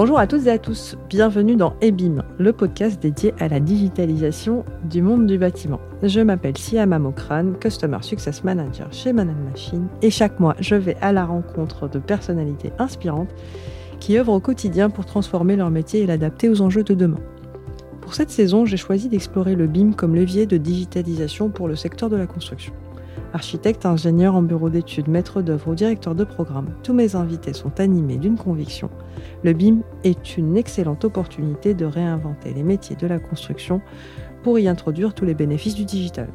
Bonjour à toutes et à tous, bienvenue dans EBIM, le podcast dédié à la digitalisation du monde du bâtiment. Je m'appelle Siama Mokran, Customer Success Manager chez Manan Machine, et chaque mois je vais à la rencontre de personnalités inspirantes qui œuvrent au quotidien pour transformer leur métier et l'adapter aux enjeux de demain. Pour cette saison, j'ai choisi d'explorer le BIM comme levier de digitalisation pour le secteur de la construction. Architecte, ingénieur en bureau d'études, maître d'œuvre ou directeur de programme, tous mes invités sont animés d'une conviction. Le BIM est une excellente opportunité de réinventer les métiers de la construction pour y introduire tous les bénéfices du digital.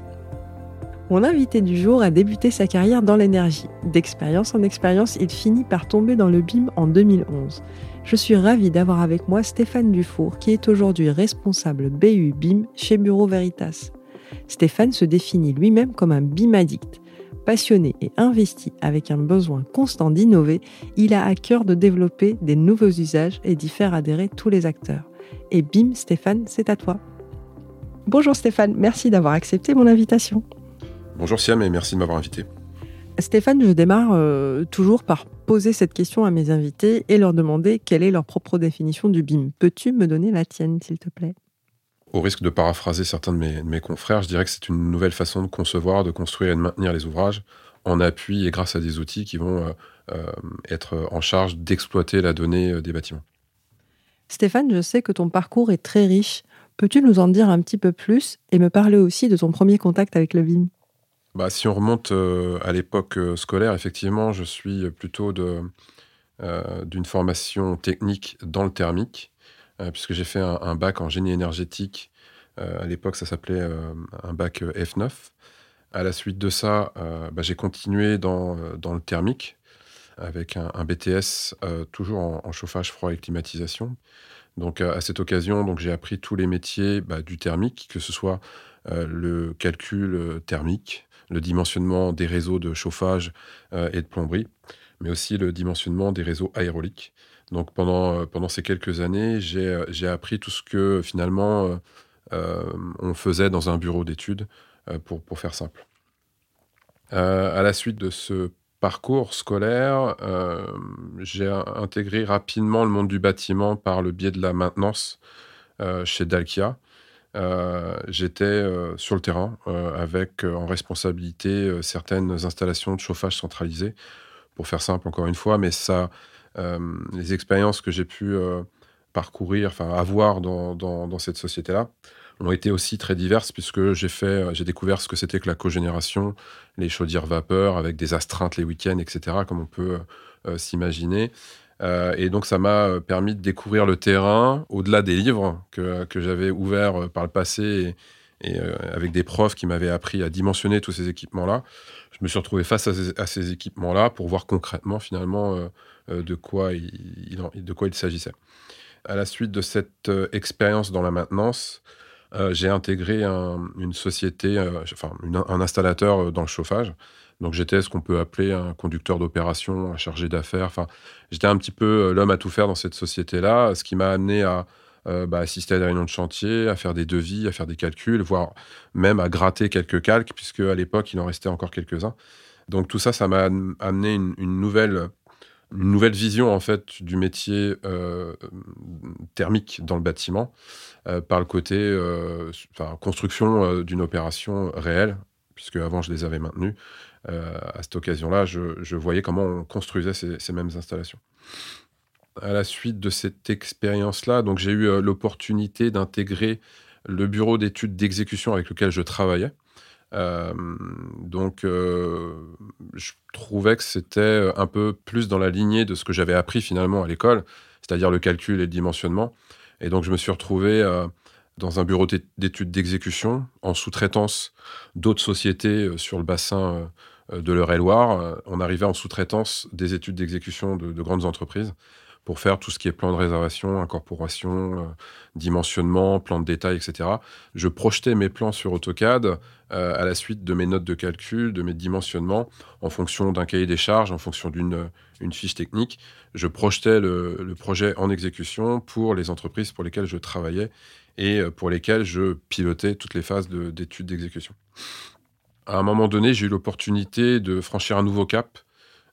Mon invité du jour a débuté sa carrière dans l'énergie. D'expérience en expérience, il finit par tomber dans le BIM en 2011. Je suis ravie d'avoir avec moi Stéphane Dufour, qui est aujourd'hui responsable BU BIM chez Bureau Veritas. Stéphane se définit lui-même comme un BIM addict. Passionné et investi avec un besoin constant d'innover, il a à cœur de développer des nouveaux usages et d'y faire adhérer tous les acteurs. Et BIM, Stéphane, c'est à toi. Bonjour Stéphane, merci d'avoir accepté mon invitation. Bonjour Siam et merci de m'avoir invité. Stéphane, je démarre euh, toujours par poser cette question à mes invités et leur demander quelle est leur propre définition du BIM. Peux-tu me donner la tienne, s'il te plaît? Au risque de paraphraser certains de mes, confrères, je dirais que c'est une nouvelle façon de concevoir, de construire et de maintenir les ouvrages en appui et grâce à des outils qui vont euh, euh, être en charge d'exploiter la donnée des bâtiments. Stéphane, je sais que ton parcours est très riche. Peux-tu nous en dire un petit peu plus et me parler aussi de ton premier contact avec le BIM bah, si on remonte euh, à l'époque euh, scolaire, effectivement, je suis plutôt euh, d'une formation technique dans le thermique, puisque j'ai fait un, bac en génie énergétique. à l'époque, ça s'appelait un bac F9. À la suite de ça, bah, j'ai continué dans, le thermique avec un, BTS toujours en, chauffage froid et climatisation. Donc à cette occasion, donc j'ai appris tous les métiers bah, du thermique, que ce soit le calcul thermique, le dimensionnement des réseaux de chauffage euh, et de plomberie, mais aussi le dimensionnement des réseaux aéroliques. Donc pendant, euh, pendant ces quelques années, j'ai euh, appris tout ce que finalement on faisait dans un bureau d'études, pour, pour faire simple. à la suite de ce parcours scolaire, j'ai intégré rapidement le monde du bâtiment par le biais de la maintenance chez Dalkia. Euh, j'étais euh, sur le terrain euh, avec en responsabilité certaines installations de chauffage centralisé, pour faire simple encore une fois, mais ça, les expériences que j'ai pu parcourir, enfin avoir dans, cette société-là, ont été aussi très diverses puisque j'ai fait, j'ai découvert ce que c'était que la cogénération, les chaudières vapeur avec des astreintes les week-ends, etc., comme on peut s'imaginer. Euh, et donc, ça m'a euh, permis de découvrir le terrain au-delà des livres que, j'avais ouverts euh, par le passé avec des profs qui m'avaient appris à dimensionner tous ces équipements-là. Je me suis retrouvé face à ces, équipements-là pour voir concrètement, finalement, de quoi il, de quoi il s'agissait. À la suite de cette expérience dans la maintenance, j'ai intégré une société, enfin, un installateur dans le chauffage donc j'étais ce qu'on peut appeler un conducteur d'opération, un chargé d'affaires. Enfin, j'étais un petit peu euh, l'homme à tout faire dans cette société-là, ce qui m'a amené à euh, bah, assister à des réunions de chantier, à faire des devis, à faire des calculs, voire même à gratter quelques calques, puisque à l'époque il en restait encore quelques-uns. Donc tout ça, ça m'a amené une, nouvelle vision en fait du métier euh, thermique dans le bâtiment par le côté construction d'une opération réelle puisque avant je les avais maintenus euh, à cette occasion-là, je, voyais comment on construisait ces, mêmes installations. À la suite de cette expérience-là, donc j'ai eu euh, l'opportunité d'intégrer le bureau d'études d'exécution avec lequel je travaillais. Euh, donc, je trouvais que c'était un peu plus dans la lignée de ce que j'avais appris finalement à l'école, c'est-à-dire le calcul et le dimensionnement. Et donc, je me suis retrouvé dans un bureau d'études d'exécution en sous-traitance d'autres sociétés sur le bassin euh, de l'Eure-et-Loire, euh, on arrivait en sous-traitance des études d'exécution de, grandes entreprises pour faire tout ce qui est plan de réservation, incorporation, euh, dimensionnement, plan de détail, etc. Je projetais mes plans sur AutoCAD à la suite de mes notes de calcul, de mes dimensionnements, en fonction d'un cahier des charges, en fonction d'une une fiche technique. Je projetais le, projet en exécution pour les entreprises pour lesquelles je travaillais et pour lesquelles je pilotais toutes les phases d'études d'exécution à un moment donné, j'ai eu l'opportunité de franchir un nouveau cap,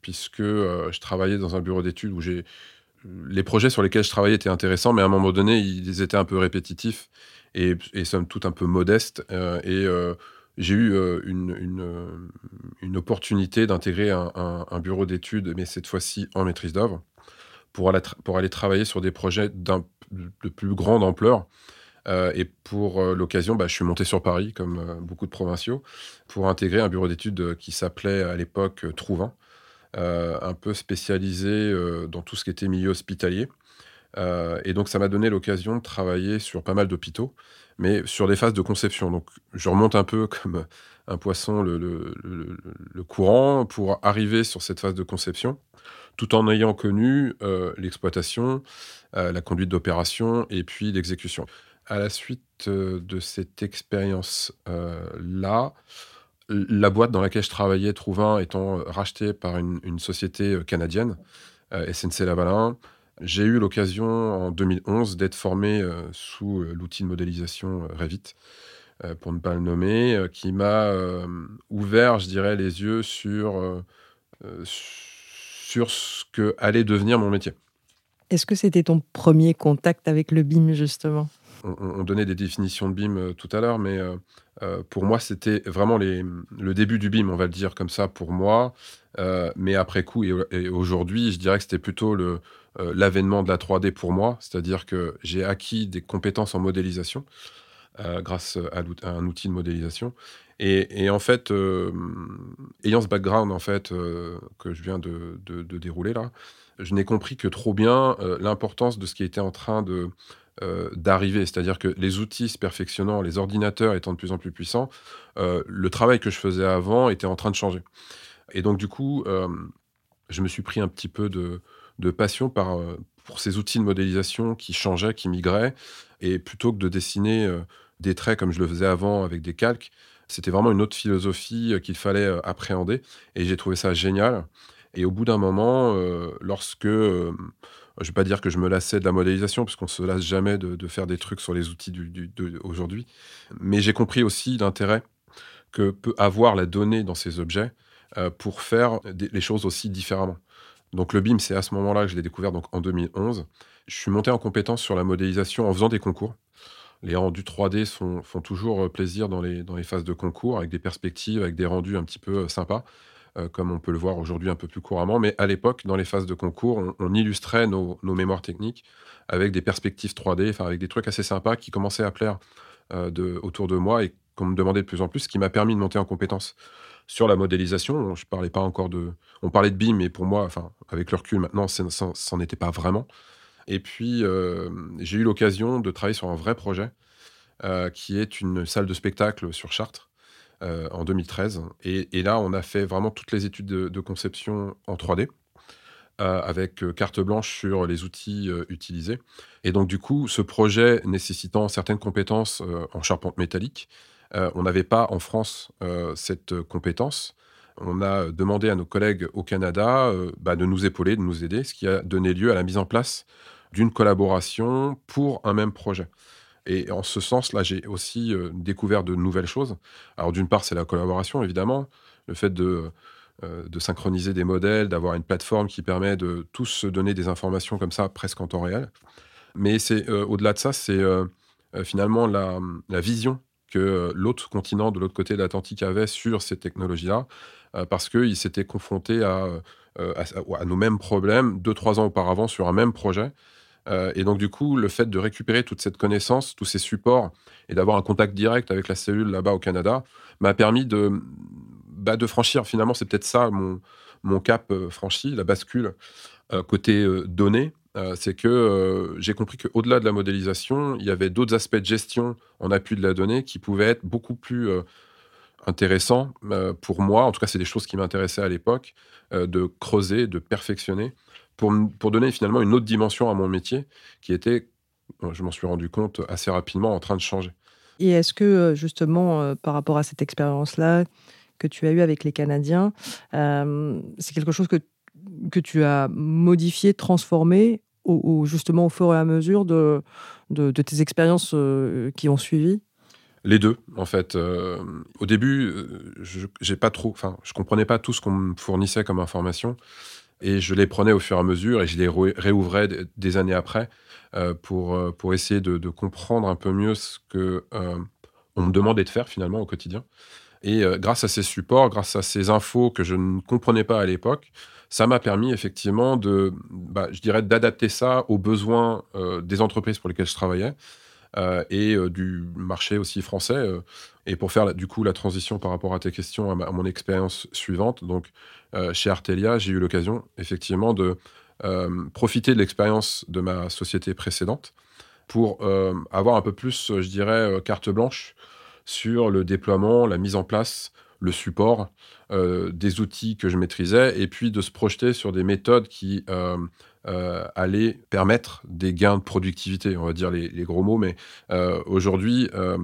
puisque euh, je travaillais dans un bureau d'études où j'ai les projets sur lesquels je travaillais étaient intéressants, mais à un moment donné, ils étaient un peu répétitifs et, somme toute un peu modestes. et j'ai eu une, une, opportunité d'intégrer un, bureau d'études, mais cette fois-ci en maîtrise d'œuvre, pour aller, travailler sur des projets de plus grande ampleur. et pour l'occasion, bah, je suis monté sur Paris, comme beaucoup de provinciaux, pour intégrer un bureau d'études qui s'appelait à l'époque Trouvin, un peu spécialisé dans tout ce qui était milieu hospitalier. et donc, ça m'a donné l'occasion de travailler sur pas mal d'hôpitaux mais sur des phases de conception. Donc, je remonte un peu comme un poisson le, courant pour arriver sur cette phase de conception, tout en ayant connu euh, l'exploitation, euh, la conduite d'opération et puis l'exécution. À la suite euh, de cette expérience-là, la boîte dans laquelle je travaillais, Trouvin, étant rachetée par une, société canadienne, SNC Lavalin, j'ai eu l'occasion en 2011 d'être formé euh, sous euh, l'outil de modélisation euh, Revit, pour ne pas le nommer, qui m'a ouvert, je dirais, les yeux sur, sur ce que allait devenir mon métier. Est-ce que c'était ton premier contact avec le BIM, justement? On, donnait des définitions de BIM tout à l'heure, mais pour moi, c'était vraiment le début du BIM, on va le dire comme ça, pour moi. mais après coup, et aujourd'hui, je dirais que c'était plutôt euh, l'avènement de la 3D pour moi, c'est-à-dire que j'ai acquis des compétences en modélisation euh, grâce à, un outil de modélisation. Et, en fait, euh, ayant ce background en fait que je viens de, dérouler là, je n'ai compris que trop bien l'importance de ce qui était en train de d'arriver, c'est-à-dire que les outils se perfectionnant, les ordinateurs étant de plus en plus puissants, le travail que je faisais avant était en train de changer. Et donc du coup, je me suis pris un petit peu de, de passion par, euh, pour ces outils de modélisation qui changeaient, qui migraient. Et plutôt que de dessiner euh, des traits comme je le faisais avant avec des calques, c'était vraiment une autre philosophie euh, qu'il fallait appréhender. Et j'ai trouvé ça génial. Et au bout d'un moment, lorsque, je ne vais pas dire que je me lassais de la modélisation, parce qu'on se lasse jamais de, faire des trucs sur les outils d'aujourd'hui, mais j'ai compris aussi l'intérêt que peut avoir la donnée dans ces objets pour faire les choses aussi différemment. Donc le BIM, c'est à ce moment-là que je l'ai découvert, donc en 2011. Je suis monté en compétence sur la modélisation en faisant des concours. Les rendus 3D font, toujours euh, plaisir dans les, dans les phases de concours, avec des perspectives, avec des rendus un petit peu euh, sympas, euh, comme on peut le voir aujourd'hui un peu plus couramment. Mais à l'époque, dans les phases de concours, on, illustrait nos, mémoires techniques avec des perspectives 3D, enfin avec des trucs assez sympas qui commençaient à plaire de, autour de moi et qu'on me demandait de plus en plus, ce qui m'a permis de monter en compétence sur la modélisation. Je parlais pas encore de. On parlait de BIM, mais pour moi, enfin, avec le recul maintenant, n'en était pas vraiment. Et puis, euh, j'ai eu l'occasion de travailler sur un vrai projet euh, qui est une salle de spectacle sur Chartres euh, en 2013. Et, là, on a fait vraiment toutes les études de, conception en 3D. avec carte blanche sur les outils utilisés. Et donc, du coup, ce projet nécessitant certaines compétences en charpente métallique, euh, on n'avait pas en France euh, cette compétence. On a demandé à nos collègues au Canada euh, bah, de nous épauler, de nous aider, ce qui a donné lieu à la mise en place d'une collaboration pour un même projet. Et en ce sens, là, j'ai aussi découvert de nouvelles choses. Alors, d'une part, c'est la collaboration, évidemment, le fait de, de synchroniser des modèles, d'avoir une plateforme qui permet de tous se donner des informations comme ça, presque en temps réel. Mais c'est au-delà de ça, c'est finalement la, vision que euh, l'autre continent de l'autre côté de l'Atlantique avait sur ces technologies-là, euh, parce confrontés euh, à, à, nos mêmes problèmes deux, trois ans auparavant sur un même projet. Et donc, du coup, le fait de récupérer toute cette connaissance, tous ces supports, et d'avoir un contact direct avec la cellule là-bas au Canada, m'a permis de, bah, de franchir, finalement, c'est peut-être ça mon, cap franchi, la bascule côté données, euh, c'est que euh, j'ai compris qu'au-delà de la modélisation, il y avait d'autres aspects de gestion en appui de la donnée qui pouvaient être beaucoup plus euh, intéressants pour moi. En tout cas, c'est des choses qui m'intéressaient à l'époque, de creuser, de perfectionner, pour, pour donner finalement une autre dimension à mon métier qui était, je m'en suis rendu compte assez rapidement, en train de changer. Et est-ce que justement, par rapport à cette expérience-là que tu as eue avec les Canadiens, c'est quelque chose que que tu as modifié, transformé, au, justement au fur et à mesure de, de, tes expériences euh, qui ont suivi? Les deux, en fait. Euh, au début, euh, je j'ai pas trop, enfin, je comprenais pas tout ce qu'on me fournissait comme information. Et je les prenais au fur et à mesure et je les réouvrais des années après pour, pour essayer de, comprendre un peu mieux ce que on me demandait de faire finalement au quotidien. Et grâce à ces supports, grâce à ces infos que je ne comprenais pas à l'époque, ça m'a permis effectivement de, bah, je dirais, d'adapter ça aux besoins des entreprises pour lesquelles je travaillais euh, et euh, du marché aussi français. Euh, et pour faire du coup la transition par rapport à tes questions, à, mon expérience suivante, donc chez Artelia, j'ai eu l'occasion effectivement de profiter de l'expérience de ma société précédente pour avoir un peu plus, je dirais, carte blanche sur le déploiement, la mise en place, le support des outils que je maîtrisais, et puis de se projeter sur des méthodes qui euh, aller permettre des gains de productivité, on va dire les, gros mots, mais euh, aujourd'hui, euh,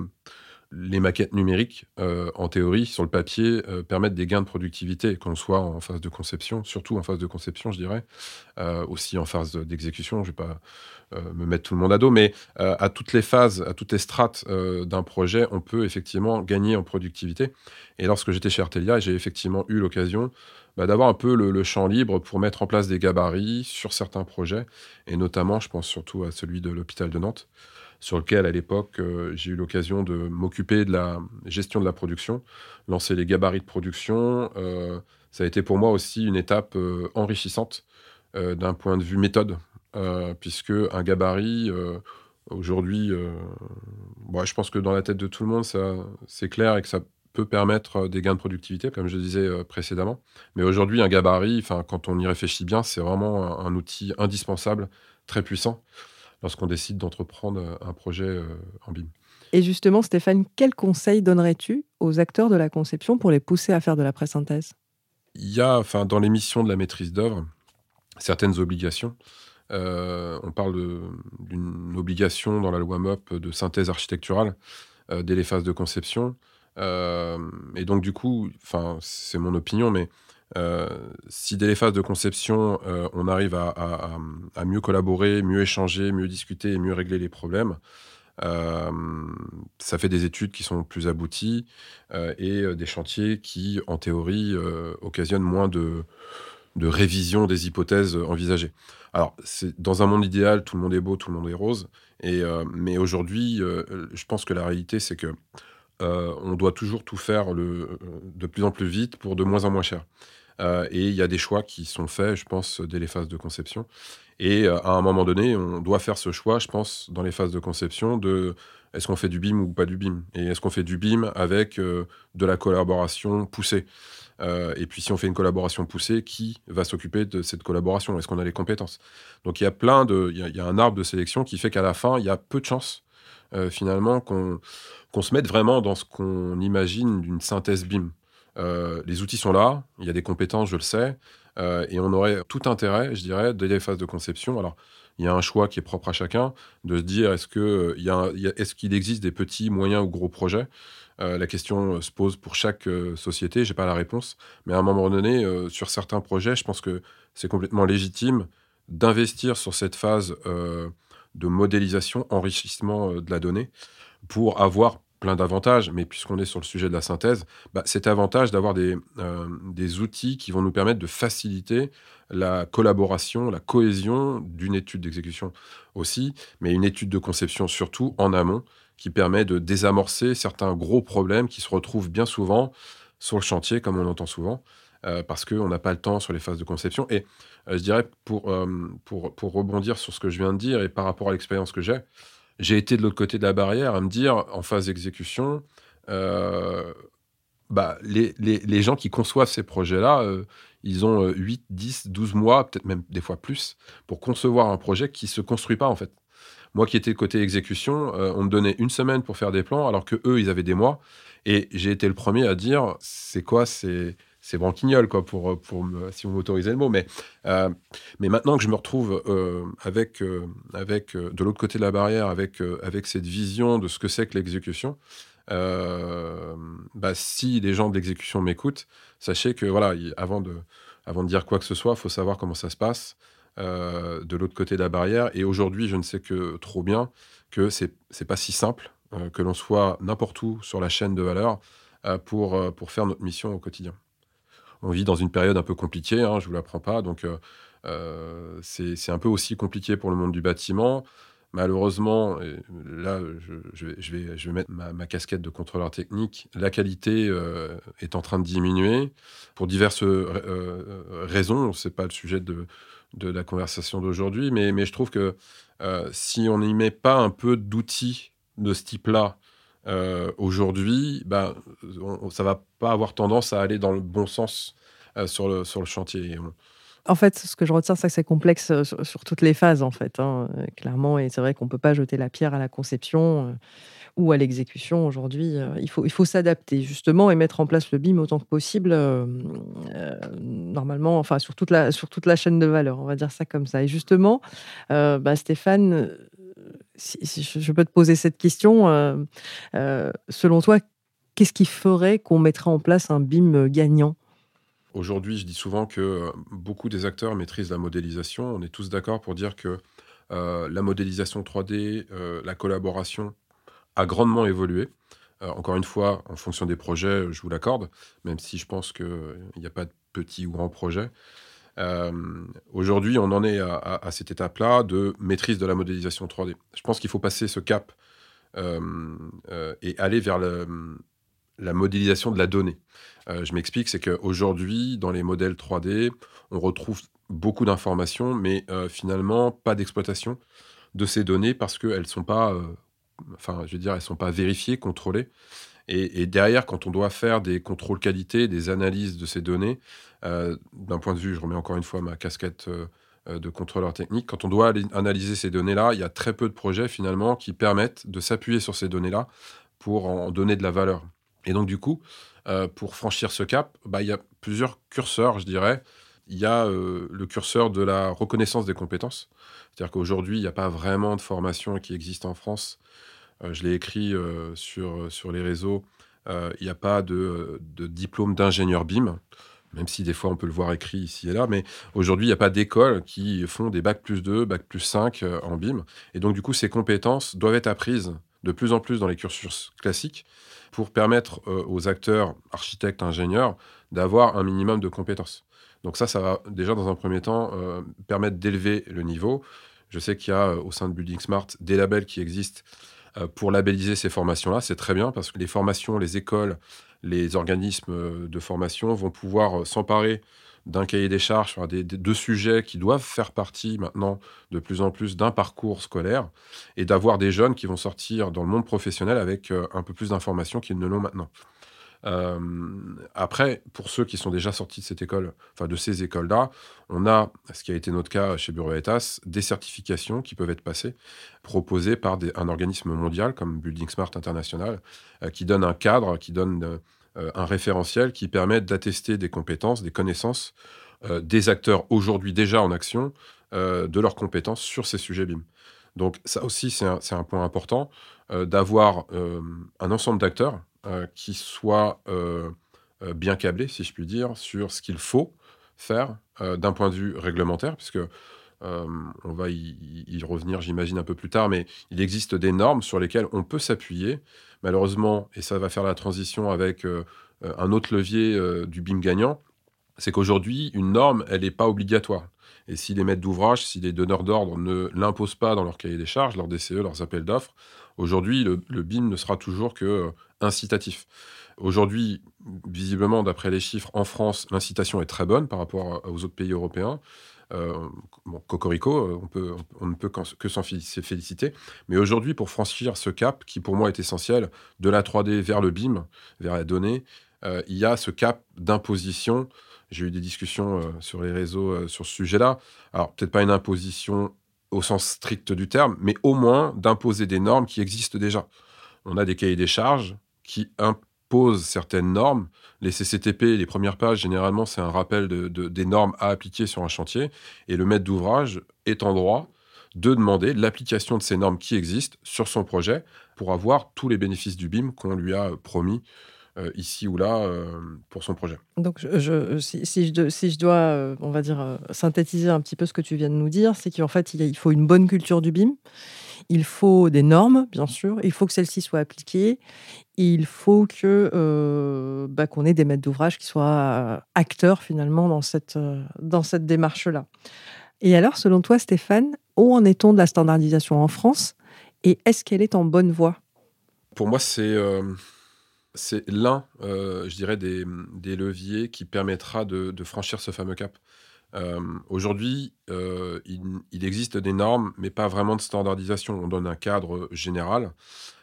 les maquettes numériques, en théorie, sur le papier, permettent des gains de productivité, qu'on soit en phase de conception, surtout en phase de conception, je dirais, aussi en phase d'exécution. Je ne vais pas me mettre tout le monde à dos, mais à toutes les phases, à toutes les strates d'un projet, on peut effectivement gagner en productivité. Et lorsque j'étais chez Artelia, j'ai effectivement eu l'occasion bah, d'avoir un peu le, champ libre pour mettre en place des gabarits sur certains projets, et notamment, je pense surtout à celui de l'hôpital de Nantes, sur lequel, à l'époque, euh, j'ai eu l'occasion de m'occuper de la gestion de la production, lancer les gabarits de production. Euh, ça a été pour moi aussi une étape euh, enrichissante d'un point de vue méthode, puisque un gabarit, aujourd'hui, je pense que dans la tête de tout le monde, c'est clair et que ça peut permettre euh, des gains de productivité, comme je disais euh, précédemment. Mais aujourd'hui, un gabarit, quand on y réfléchit bien, c'est vraiment un, outil indispensable, très puissant, lorsqu'on décide d'entreprendre euh, un projet en BIM. Et justement, Stéphane, quel conseil donnerais-tu aux acteurs de la conception pour les pousser à faire de la présynthèse? Il y a, enfin, dans l'émission de la maîtrise d'œuvre, certaines obligations. on parle d'une obligation dans la loi MOP de synthèse architecturale dès les phases de conception. Euh, et donc, du coup, c'est mon opinion, mais euh, si dès les phases de conception, euh, on arrive à, mieux collaborer, mieux échanger, mieux discuter et mieux régler les problèmes, ça fait des études qui sont plus abouties et des chantiers qui, en théorie, occasionnent moins de, de révision des hypothèses envisagées. Alors, dans un monde idéal, tout le monde est beau, tout le monde est rose. Et, mais aujourd'hui, je pense que la réalité, c'est que euh, on doit toujours tout faire euh, de plus en plus vite pour de moins en moins cher. Euh, et il y a des choix qui sont faits, je pense, dès les phases de conception. Et à un moment donné, on doit faire ce choix, je pense, dans les phases de conception, de est-ce qu'on fait du BIM ou pas du BIM? Et est-ce qu'on fait du BIM avec de la collaboration poussée? Et puis si on fait une collaboration poussée, qui va s'occuper de cette collaboration? Est-ce qu'on a les compétences? Donc il y a plein de... Il y, a un arbre de sélection qui fait qu'à la fin, il y a peu de chances euh, finalement, qu'on se mette vraiment dans ce qu'on imagine d'une synthèse BIM. Euh, les outils sont là, il y a des compétences, je le sais, euh, et on aurait tout intérêt, je dirais, dès les phases de conception. Alors, il y a un choix qui est propre à chacun, de se dire est-ce est qu'il existe des petits, moyens ou gros projets? La question se pose pour chaque société, je n'ai pas la réponse, mais à un moment donné, sur certains projets, je pense que c'est complètement légitime d'investir sur cette phase de modélisation, enrichissement euh, de la donnée, pour avoir plein d'avantages, mais puisqu'on est sur le sujet de la synthèse, bah, cet avantage d'avoir des, euh, des outils qui vont nous permettre de faciliter la collaboration, la cohésion d'une étude d'exécution aussi, mais une étude de conception surtout en amont, qui permet de désamorcer certains gros problèmes qui se retrouvent bien souvent sur le chantier, comme on entend souvent, euh, parce qu'on n'a pas le temps sur les phases de conception. Et euh, je dirais, pour, euh, pour, pour, rebondir sur ce que je viens de dire et par rapport à l'expérience que j'ai, j'ai été de l'autre côté de la barrière à me dire, en phase d'exécution, bah, les, les, les, gens qui conçoivent ces projets-là, ils ont 8, 10, 12 mois, peut-être même des fois plus, pour concevoir un projet qui ne se construit pas en fait. Moi qui étais côté exécution, on me donnait une semaine pour faire des plans, alors que eux, ils avaient des mois. Et j'ai été le premier à dire, c'est quoi c'est c'est branquignol, quoi, pour, pour si vous m'autorisez le mot. Mais, euh, mais maintenant que je me retrouve euh, avec, euh, avec de l'autre côté de la barrière, avec, avec cette vision de ce que c'est que l'exécution, bah, si les gens de l'exécution m'écoutent, sachez que, voilà, avant de, avant de dire quoi que ce soit, il faut savoir comment ça se passe de l'autre côté de la barrière. Et aujourd'hui, je ne sais que trop bien que c'est pas si simple que l'on soit n'importe où sur la chaîne de valeur pour, pour faire notre mission au quotidien. On vit dans une période un peu compliquée, hein, je ne vous l'apprends pas. Donc, c'est un peu aussi compliqué pour le monde du bâtiment. Malheureusement, là, je, vais, je, vais, mettre ma, casquette de contrôleur technique. La qualité est en train de diminuer pour diverses raisons. Ce n'est pas le sujet de, de la conversation d'aujourd'hui, mais, mais je trouve que si on n'y met pas un peu d'outils de ce type-là euh, aujourd'hui, ben, ça va pas avoir tendance à aller dans le bon sens euh, sur, le, sur le chantier. En fait, ce que je retiens, c'est que c'est complexe euh, sur, toutes les phases, en fait, hein, clairement. Et c'est vrai qu'on ne peut pas jeter la pierre à la conception ou à l'exécution aujourd'hui. il faut, il faut s'adapter, justement, et mettre en place le BIM autant que possible, normalement, enfin, sur toute, la, sur toute la chaîne de valeur, on va dire ça comme ça. Et justement, bah, Stéphane, si, je peux te poser cette question, euh, euh, selon toi, qu'est-ce qui ferait qu'on mettrait en place un BIM gagnant? Aujourd'hui, je dis souvent que euh, beaucoup des acteurs maîtrisent la modélisation. On est tous d'accord pour dire que la modélisation 3D, la collaboration a grandement évolué. encore une fois, en fonction des projets, je vous l'accorde, même si je pense qu'il n'y a pas de petits ou grands projets. Euh, aujourd'hui, on en est à, cette étape-là de maîtrise de la modélisation 3D. Je pense qu'il faut passer ce cap euh, euh, et aller vers la modélisation de la donnée. je m'explique, c'est qu'aujourd'hui, dans les modèles 3D, on retrouve beaucoup d'informations, mais finalement pas d'exploitation de ces données parce qu'elles sont pas, enfin, je veux dire, elles sont pas vérifiées, contrôlées. Et, derrière, quand on doit faire des contrôles qualité, des analyses de ces données, euh, d'un point de vue, je remets encore une fois ma casquette euh, euh, de contrôleur technique, quand on doit analyser ces données-là, il y a très peu de projets finalement qui permettent de s'appuyer sur ces données-là pour en donner de la valeur. Et donc du coup, pour franchir ce cap, bah, il y a plusieurs curseurs, je dirais. Il y a le curseur de la reconnaissance des compétences. C'est-à-dire qu'aujourd'hui, il n'y a pas vraiment de formation qui existe en France je l'ai écrit euh, sur, sur les réseaux. Euh, il n'y a pas de, diplôme d'ingénieur BIM même si des fois on peut le voir écrit ici et là, mais aujourd'hui, il n'y a pas d'école qui font des bacs plus 2, bac plus 5 en BIM. Et donc, du coup, ces compétences doivent être apprises de plus en plus dans les cursus classiques pour permettre aux acteurs, architectes, ingénieurs, d'avoir un minimum de compétences. Donc ça, ça va déjà dans un premier temps permettre d'élever le niveau. Je sais qu'il y a au sein de Building Smart des labels qui existent euh, pour labelliser ces formations-là. C'est très bien parce que les formations, les écoles, les organismes euh, de formation vont pouvoir euh, s'emparer d'un cahier des charges, enfin, des, sujets qui doivent faire partie maintenant de plus en plus d'un parcours scolaire et d'avoir des jeunes qui vont sortir dans le monde professionnel avec un peu plus d'informations qu'ils ne l'ont maintenant. Euh, après, pour ceux qui sont déjà sortis de cette école, enfin de ces écoles-là, on a, ce qui a été notre cas chez Bureau Etas, des certifications qui peuvent être passées, proposées par un organisme mondial comme Building Smart International, euh, qui donne un cadre, qui donne euh, un référentiel qui permet d'attester des compétences, des connaissances des acteurs aujourd'hui déjà en action, de leurs compétences sur ces sujets BIM. Donc ça aussi, c'est un, point important d'avoir un ensemble d'acteurs qui soit euh, euh, bien câblé, si je puis dire, sur ce qu'il faut faire d'un point de vue réglementaire, puisque on va y, revenir, j'imagine, un peu plus tard, mais il existe des normes sur lesquelles on peut s'appuyer. Malheureusement, et ça va faire la transition avec un autre levier du BIM gagnant, c'est qu'aujourd'hui, une norme, elle n'est pas obligatoire. Et si les maîtres d'ouvrage, si les donneurs d'ordre ne l'imposent pas dans leur cahier des charges, leur DCE, leurs appels d'offres, aujourd'hui, le, BIM ne sera toujours que incitatif. Aujourd'hui, visiblement, d'après les chiffres, en France, l'incitation est très bonne par rapport aux autres pays européens. Euh, Cocorico, euh, on, ne peut que s'en féliciter. Mais aujourd'hui, pour franchir ce cap, qui pour moi est essentiel, de la 3D vers le BIM, vers la donnée, euh, il y a ce cap d'imposition. J'ai eu des discussions sur les réseaux sur ce sujet-là. Alors, peut-être pas une imposition au sens strict du terme, mais au moins d'imposer des normes qui existent déjà. On a des cahiers des charges qui imposent certaines normes. Les CCTP, les premières pages, généralement, c'est un rappel de, des normes à appliquer sur un chantier. Et le maître d'ouvrage est en droit de demander l'application de ces normes qui existent sur son projet pour avoir tous les bénéfices du BIM qu'on lui a promis euh, ici ou là euh, pour son projet. Donc, si, je, dois, euh, on va dire, synthétiser un petit peu ce que tu viens de nous dire, c'est qu'en fait, il, faut une bonne culture du BIM Il faut des normes, bien sûr. Il faut que celles-ci soient appliquées. Il faut que euh, bah, qu'on ait des maîtres d'ouvrage qui soient euh, acteurs finalement dans cette, euh, dans cette démarche-là. Et alors, selon toi, Stéphane, où en est-on de la standardisation en France et est-ce qu'elle est en bonne voie? Pour moi, c'est c'est l'un, je dirais, des, des, leviers qui permettra de franchir ce fameux cap. Aujourd'hui, il, il, existe des normes, mais pas vraiment de standardisation. On donne un cadre général.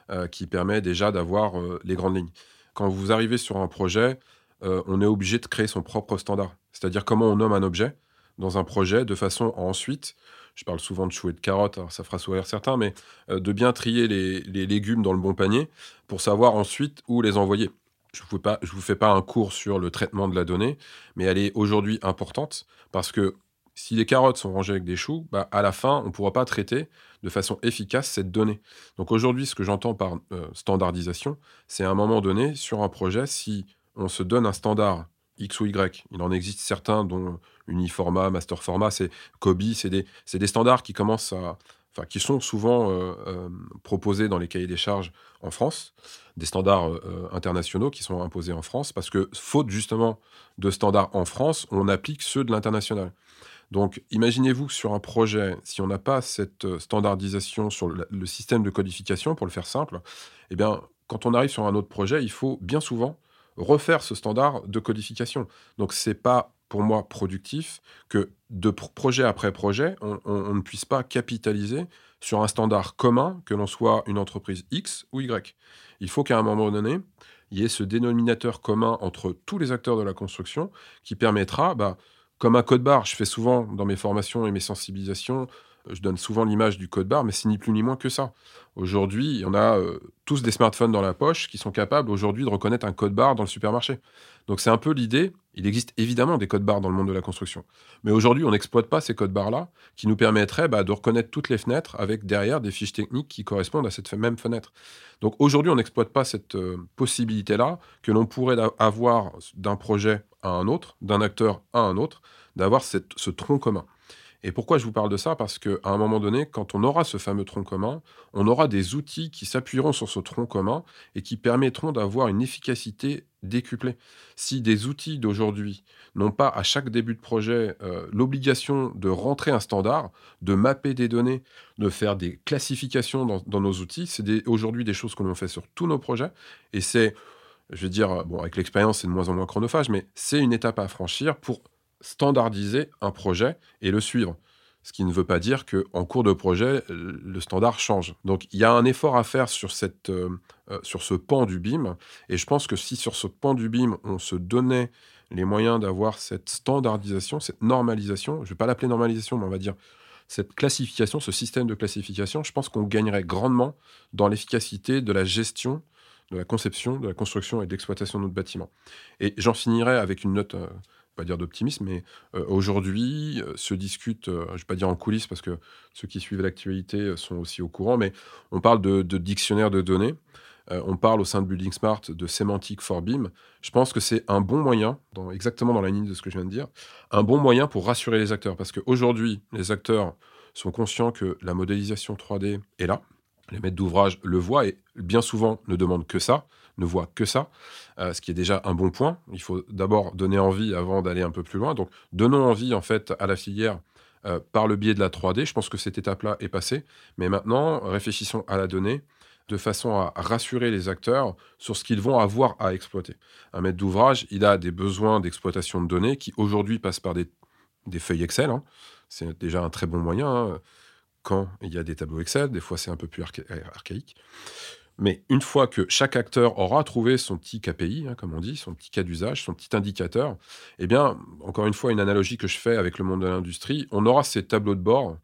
Euh, qui permet déjà d'avoir euh, les grandes lignes. Quand vous arrivez sur un projet, euh, on est obligé de créer son propre standard. C'est-à-dire comment on nomme un objet dans un projet de façon à ensuite, je parle souvent de choux et de carottes, ça fera sourire certains, mais de bien trier les, légumes dans le bon panier pour savoir ensuite où les envoyer. Je ne vous, fais pas un cours sur le traitement de la donnée, mais elle est aujourd'hui importante parce que si les carottes sont rangées avec des choux, bah, à la fin, on ne pourra pas traiter de façon efficace cette donnée. Donc aujourd'hui, ce que j'entends par euh, standardisation, c'est à un moment donné, sur un projet, si on se donne un standard X ou Y, il en existe certains dont Uniforma, Masterforma, c'est Kobi, c'est des, standards qui commencent à, qui sont souvent euh, euh, proposés dans les cahiers des charges en France, des standards internationaux qui sont imposés en France, parce que faute justement de standards en France, on applique ceux de l'international. Donc, imaginez-vous que sur un projet, si on n'a pas cette euh, standardisation sur le, système de codification, pour le faire simple, eh bien, quand on arrive sur un autre projet, il faut bien souvent refaire ce standard de codification. Donc, ce n'est pas pour moi productif que de projet après projet, on, ne puisse pas capitaliser sur un standard commun, que l'on soit une entreprise X ou Y. Il faut qu'à un moment donné, il y ait ce dénominateur commun entre tous les acteurs de la construction qui permettra bah, comme un code barre. Je fais souvent dans mes formations et mes sensibilisations, je donne souvent l'image du code barre, mais c'est ni plus ni moins que ça. Aujourd'hui, on a euh, tous des smartphones dans la poche qui sont capables aujourd'hui de reconnaître un code barre dans le supermarché. Donc c'est un peu l'idée. Il existe évidemment des codes barres dans le monde de la construction. Mais aujourd'hui, on n'exploite pas ces codes barres-là qui nous permettraient bah, de reconnaître toutes les fenêtres avec derrière des fiches techniques qui correspondent à cette même fenêtre. Donc aujourd'hui, on n'exploite pas cette euh, possibilité-là que l'on pourrait avoir d'un projet à un autre, d'un acteur à un autre, d'avoir ce tronc commun. Et pourquoi je vous parle de ça? Parce qu'à un moment donné, quand on aura ce fameux tronc commun, on aura des outils qui s'appuieront sur ce tronc commun et qui permettront d'avoir une efficacité décuplée. Si des outils d'aujourd'hui n'ont pas à chaque début de projet euh, l'obligation de rentrer un standard, de mapper des données, de faire des classifications dans, nos outils, c'est aujourd'hui des choses que l'on fait sur tous nos projets. Et c'est je veux dire, bon, avec l'expérience, c'est de moins en moins chronophage, mais c'est une étape à franchir pour standardiser un projet et le suivre. Ce qui ne veut pas dire qu'en cours de projet, le standard change. Donc il y a un effort à faire sur, cette, euh, euh, sur ce pan du BIM. Et je pense que si sur ce pan du BIM, on se donnait les moyens d'avoir cette standardisation, cette normalisation, je ne vais pas l'appeler normalisation, mais on va dire cette classification, ce système de classification, je pense qu'on gagnerait grandement dans l'efficacité de la gestion de la conception, de la construction et de l'exploitation de notre bâtiment. Et j'en finirai avec une note, euh, pas dire d'optimisme, mais euh, aujourd'hui euh, se discute, je ne vais pas dire en coulisses parce que ceux qui suivent l'actualité sont aussi au courant, mais on parle de, dictionnaire de données. on parle au sein de Building Smart de sémantique for BIM. Je pense que c'est un bon moyen, dans, exactement dans la ligne de ce que je viens de dire, un bon moyen pour rassurer les acteurs. Parce qu'aujourd'hui, les acteurs sont conscients que la modélisation 3D est là, les maîtres d'ouvrage le voient et bien souvent ne demandent que ça, ne voient que ça, euh, ce qui est déjà un bon point. Il faut d'abord donner envie avant d'aller un peu plus loin. Donc, donnons envie en fait à la filière euh, par le biais de la 3D. Je pense que cette étape-là est passée. Mais maintenant, réfléchissons à la donnée de façon à rassurer les acteurs sur ce qu'ils vont avoir à exploiter. Un maître d'ouvrage, il a des besoins d'exploitation de données qui aujourd'hui passent par des, feuilles Excel. Hein. C'est déjà un très bon moyen. Hein quand il y a des tableaux Excel, des fois c'est un peu plus archaïque. Mais une fois que chaque acteur aura trouvé son petit KPI, hein, comme on dit, son petit cas d'usage, son petit indicateur, eh bien, encore une fois, une analogie que je fais avec le monde de l'industrie, on aura ces tableaux de bord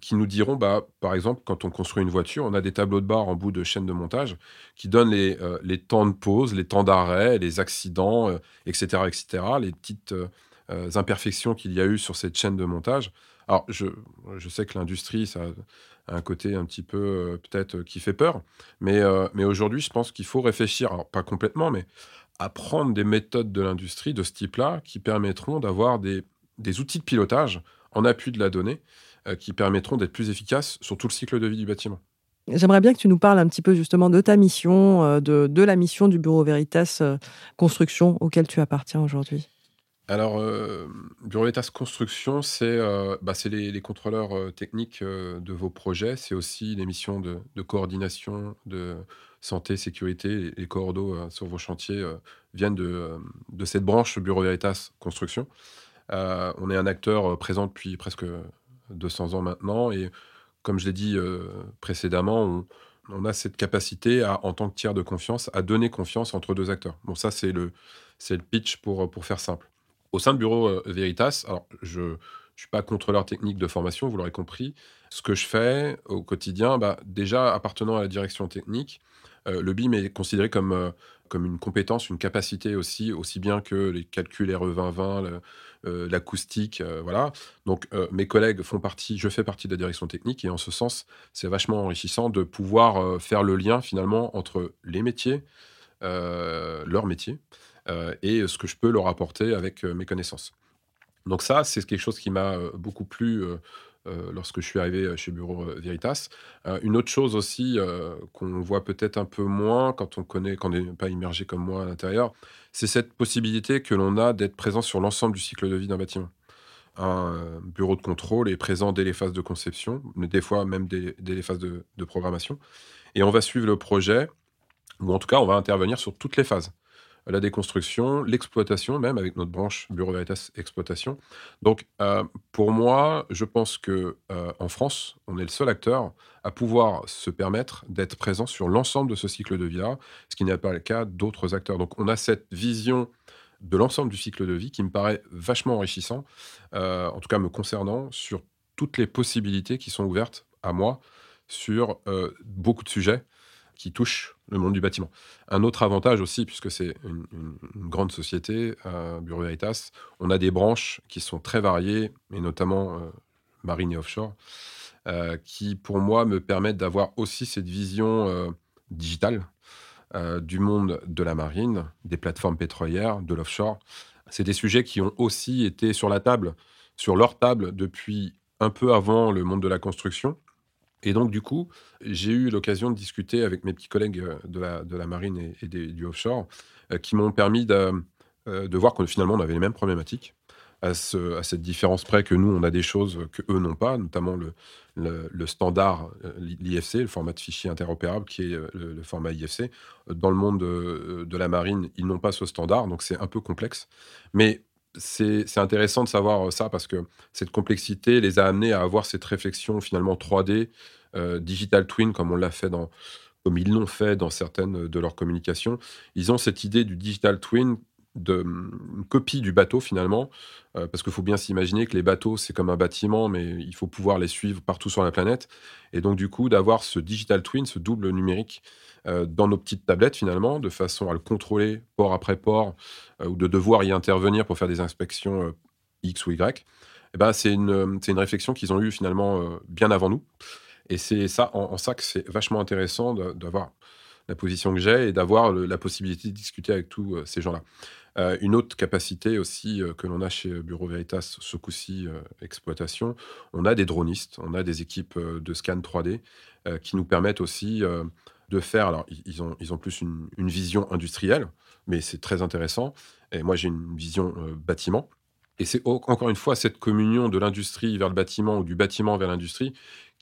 qui nous diront, bah, par exemple, quand on construit une voiture, on a des tableaux de bord en bout de chaîne de montage qui donnent les, euh, les temps de pause, les temps d'arrêt, les accidents, etc., euh, etc., les petites euh, imperfections qu'il y a eu sur cette chaîne de montage. Alors, je, je sais que l'industrie, ça a un côté un petit peu euh, peut-être qui fait peur, mais, euh, mais aujourd'hui, je pense qu'il faut réfléchir, pas complètement, mais à prendre des méthodes de l'industrie de ce type-là qui permettront d'avoir des, des, outils de pilotage en appui de la donnée euh, qui permettront d'être plus efficaces sur tout le cycle de vie du bâtiment. J'aimerais bien que tu nous parles un petit peu justement de ta mission, de, de la mission du Bureau Veritas Construction auquel tu appartiens aujourd'hui. Alors, euh, Bureau Veritas Construction, c'est bah, les, les, contrôleurs techniques de vos projets. C'est aussi les missions de, coordination de santé, sécurité. Les cordeaux sur vos chantiers viennent de, de, cette branche Bureau Veritas Construction. on est un acteur présent depuis presque 200 ans maintenant. Et comme je l'ai dit précédemment, on, a cette capacité, à, en tant que tiers de confiance, à donner confiance entre deux acteurs. Bon, ça, c'est le, le pitch pour, pour faire simple. Au sein du bureau Veritas, alors je ne suis pas contrôleur technique de formation, vous l'aurez compris. Ce que je fais au quotidien, bah, déjà appartenant à la direction technique, le BIM est considéré comme, comme une compétence, une capacité aussi, aussi bien que les calculs RE 2020, euh, l'acoustique, euh, voilà. Donc euh, mes collègues font partie, je fais partie de la direction technique et en ce sens, c'est vachement enrichissant de pouvoir faire le lien finalement entre les métiers, leur métier, et ce que je peux leur apporter avec mes connaissances. Donc ça, c'est quelque chose qui m'a beaucoup plu euh, lorsque je suis arrivé euh, chez Bureau euh, Veritas. une autre chose aussi qu'on voit peut-être un peu moins quand on connaît, quand on n'est pas immergé comme moi à l'intérieur, c'est cette possibilité que l'on a d'être présent sur l'ensemble du cycle de vie d'un bâtiment. Un bureau de contrôle est présent dès les phases de conception, mais des fois même dès, les phases de programmation. Et on va suivre le projet, ou en tout cas, on va intervenir sur toutes les phases la déconstruction, l'exploitation même avec notre branche Bureau Veritas Exploitation. Donc euh, pour moi, je pense que euh, en France, on est le seul acteur à pouvoir se permettre d'être présent sur l'ensemble de ce cycle de vie-là, ce qui n'est pas le cas d'autres acteurs. Donc on a cette vision de l'ensemble du cycle de vie qui me paraît vachement enrichissant, euh, en tout cas me concernant, sur toutes les possibilités qui sont ouvertes à moi sur beaucoup de sujets qui touchent le monde du bâtiment. Un autre avantage aussi, puisque c'est une, grande société, euh, Bureau Veritas, on a des branches qui sont très variées, et notamment euh, marine et offshore, euh, qui pour moi me permettent d'avoir aussi cette vision digitale du monde de la marine, des plateformes pétrolières, de l'offshore. C'est des sujets qui ont aussi été sur la table, sur leur table depuis un peu avant le monde de la construction et donc, du coup, j'ai eu l'occasion de discuter avec mes petits collègues euh, de la, marine et, du offshore euh, qui m'ont permis de, euh, de, voir que finalement, on avait les mêmes problématiques. À, ce, à, cette différence près que nous, on a des choses que eux n'ont pas, notamment le, le, standard, l'IFC, le format de fichier interopérable, qui est le, format IFC. Dans le monde de, de la marine, ils n'ont pas ce standard, donc c'est un peu complexe. Mais c'est intéressant de savoir ça parce que cette complexité les a amenés à avoir cette réflexion finalement 3D, euh, digital twin, comme on l'a fait dans, comme ils l'ont fait dans certaines de leurs communications. Ils ont cette idée du digital twin de une copie du bateau finalement, euh, parce qu'il faut bien s'imaginer que les bateaux c'est comme un bâtiment, mais il faut pouvoir les suivre partout sur la planète. Et donc du coup d'avoir ce digital twin, ce double numérique euh, dans nos petites tablettes finalement, de façon à le contrôler port après port, euh, ou de devoir y intervenir pour faire des inspections X ou Y, eh ben, c'est une, une, réflexion qu'ils ont eue finalement bien avant nous. Et c'est ça, en, ça que c'est vachement intéressant d'avoir la position que j'ai et d'avoir la possibilité de discuter avec tous ces gens-là. Une autre capacité aussi que l'on a chez Bureau Veritas, ce coup-ci exploitation, on a des dronistes, on a des équipes de scan 3D qui nous permettent aussi de faire. Alors, ils ont, plus une, vision industrielle, mais c'est très intéressant. Et moi, j'ai une vision euh, bâtiment. Et c'est encore une fois cette communion de l'industrie vers le bâtiment ou du bâtiment vers l'industrie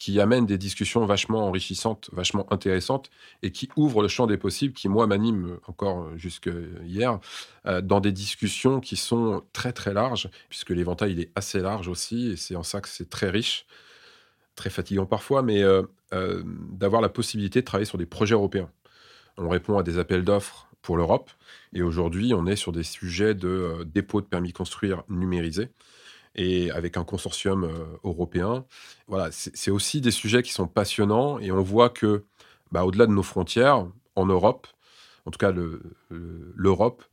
qui amène des discussions vachement enrichissantes, vachement intéressantes et qui ouvre le champ des possibles, qui moi m'anime encore jusque hier, euh, dans des discussions qui sont très très larges, puisque l'éventail il est assez large aussi et c'est en ça que c'est très riche très fatigant parfois, mais euh, euh, d'avoir la possibilité de travailler sur des projets européens. On répond à des appels d'offres pour l'Europe, et aujourd'hui, on est sur des sujets de dépôt de permis construire numérisés, et avec un consortium européen. Voilà, c'est aussi des sujets qui sont passionnants, et on voit que, bah, au-delà de nos frontières, en Europe, en tout cas l'Europe,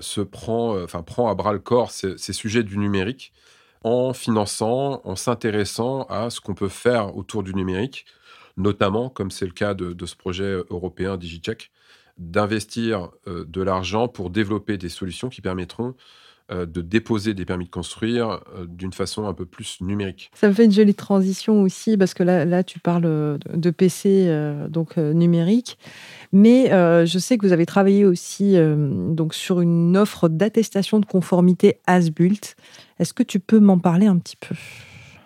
se prend, enfin, prend à bras le corps ces, sujets du numérique en finançant, en s'intéressant à ce qu'on peut faire autour du numérique, notamment, comme c'est le cas de, ce projet européen DigiCheck, d'investir euh, de l'argent pour développer des solutions qui permettront euh, de déposer des permis de construire euh, d'une façon un peu plus numérique. Ça me fait une jolie transition aussi, parce que là, là tu parles de PC euh, donc numérique, mais je sais que vous avez travaillé aussi donc sur une offre d'attestation de conformité ASBULT. Est-ce que tu peux m'en parler un petit peu?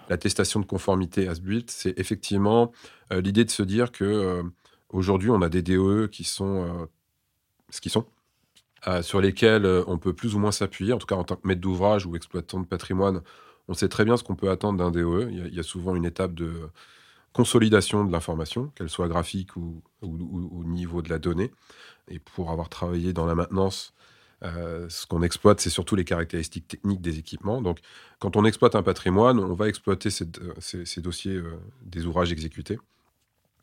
L'attestation de conformité ASBULT, c'est effectivement l'idée de se dire que aujourd'hui on a des DOE qui sont ce qu'ils sont euh, sur lesquels euh, on peut plus ou moins s'appuyer. En tout cas, en tant que maître d'ouvrage ou exploitant de patrimoine, on sait très bien ce qu'on peut attendre d'un DOE. Il y, a, souvent une étape de consolidation de l'information, qu'elle soit graphique ou, au niveau de la donnée. Et pour avoir travaillé dans la maintenance, euh, ce qu'on exploite, c'est surtout les caractéristiques techniques des équipements. Donc, quand on exploite un patrimoine, on va exploiter ces, dossiers des ouvrages exécutés.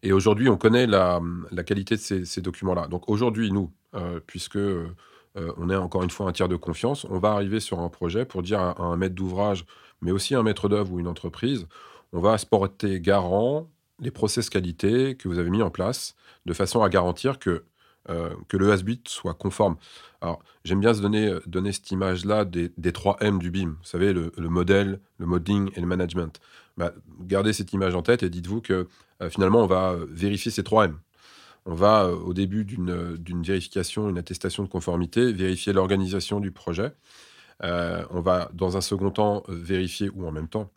Et aujourd'hui, on connaît la, qualité de ces, documents-là. Donc aujourd'hui, nous, euh, puisque euh, on est encore une fois un tiers de confiance, on va arriver sur un projet pour dire à, un maître d'ouvrage, mais aussi un maître d'œuvre ou une entreprise, on va porter garant les process qualité que vous avez mis en place, de façon à garantir que euh, que le HASBIT soit conforme. Alors, j'aime bien se donner, donner cette image-là des, 3 M du BIM. Vous savez, le, modèle, le modeling et le management. Bah, gardez cette image en tête et dites-vous que euh, finalement, on va euh, vérifier ces 3 M. On va, au début d'une vérification, une attestation de conformité, vérifier l'organisation du projet. on va, dans un second temps, vérifier, ou en même temps,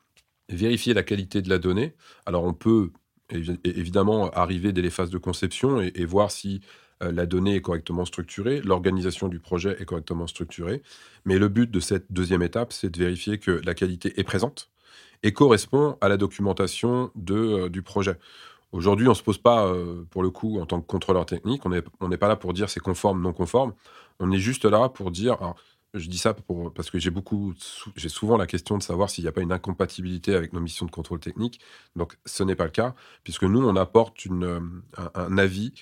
vérifier la qualité de la donnée. Alors, on peut évidemment arriver dès les phases de conception et voir si euh, la donnée est correctement structurée, l'organisation du projet est correctement structurée. Mais le but de cette deuxième étape, c'est de vérifier que la qualité est présente et correspond à la documentation de, euh, du projet. Aujourd'hui, on ne se pose pas, euh, pour le coup, en tant que contrôleur technique, on n'est on pas là pour dire c'est conforme, non conforme. On est juste là pour dire, je dis ça parce que j'ai beaucoup, j'ai souvent la question de savoir s'il n'y a pas une incompatibilité avec nos missions de contrôle technique. Donc, ce n'est pas le cas, puisque nous, on apporte une, un, avis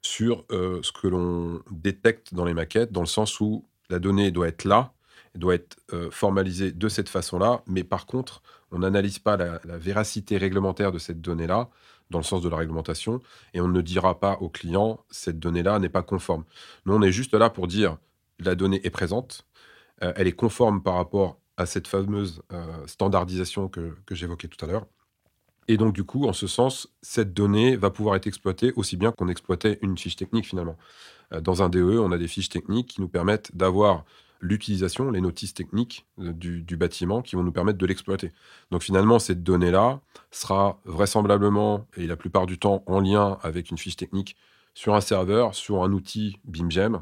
sur euh, ce que l'on détecte dans les maquettes, dans le sens où la donnée doit être là, doit être euh, formalisée de cette façon-là, mais par contre, on n'analyse pas la, véracité réglementaire de cette donnée-là, dans le sens de la réglementation, et on ne dira pas au client, cette donnée-là n'est pas conforme. Nous, on est juste là pour dire, la donnée est présente, euh, elle est conforme par rapport à cette fameuse standardisation que j'évoquais tout à l'heure, et donc, du coup, en ce sens, cette donnée va pouvoir être exploitée aussi bien qu'on exploitait une fiche technique finalement. Euh, dans un DE, on a des fiches techniques qui nous permettent d'avoir l'utilisation, les notices techniques euh, du, bâtiment qui vont nous permettre de l'exploiter. Donc finalement, cette donnée-là sera vraisemblablement, et la plupart du temps, en lien avec une fiche technique sur un serveur, sur un outil BIMGEM,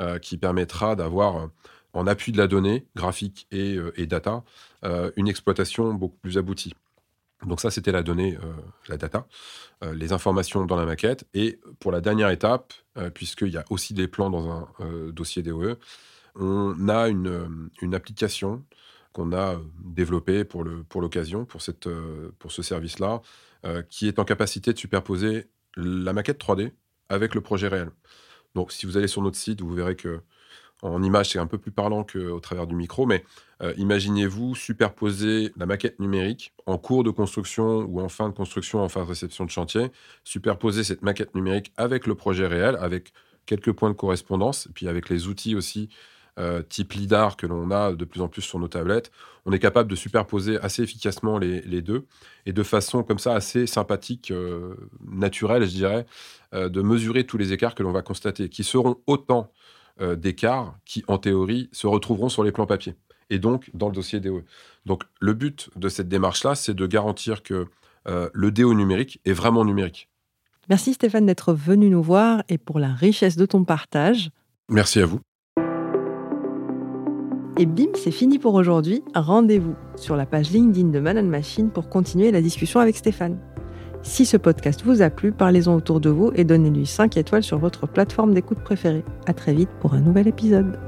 euh, qui permettra d'avoir, en appui de la donnée, graphique et, data, une exploitation beaucoup plus aboutie. Donc ça, c'était la donnée, euh, la data, euh, les informations dans la maquette. Et pour la dernière étape, euh, puisqu'il y a aussi des plans dans un dossier DOE, on a une, une application qu'on a développée pour l'occasion, pour, pour, pour ce service-là, qui est en capacité de superposer la maquette 3D avec le projet réel. Donc si vous allez sur notre site, vous verrez que en image, c'est un peu plus parlant qu'au travers du micro, mais euh, imaginez-vous superposer la maquette numérique en cours de construction ou en fin de construction, en fin de réception de chantier, superposer cette maquette numérique avec le projet réel, avec quelques points de correspondance, puis avec les outils aussi euh, type LIDAR que l'on a de plus en plus sur nos tablettes, on est capable de superposer assez efficacement les, deux et de façon comme ça assez sympathique, euh, naturelle, je dirais, de mesurer tous les écarts que l'on va constater, qui seront autant euh, d'écarts qui, en théorie, se retrouveront sur les plans papier et donc dans le dossier DOE. Donc le but de cette démarche-là, c'est de garantir que euh, le DO numérique est vraiment numérique. Merci Stéphane d'être venu nous voir et pour la richesse de ton partage. Merci à vous. Et bim, c'est fini pour aujourd'hui. Rendez-vous sur la page LinkedIn de Man Machine pour continuer la discussion avec Stéphane. Si ce podcast vous a plu, parlez-en autour de vous et donnez-lui 5 étoiles sur votre plateforme d'écoute préférée. À très vite pour un nouvel épisode.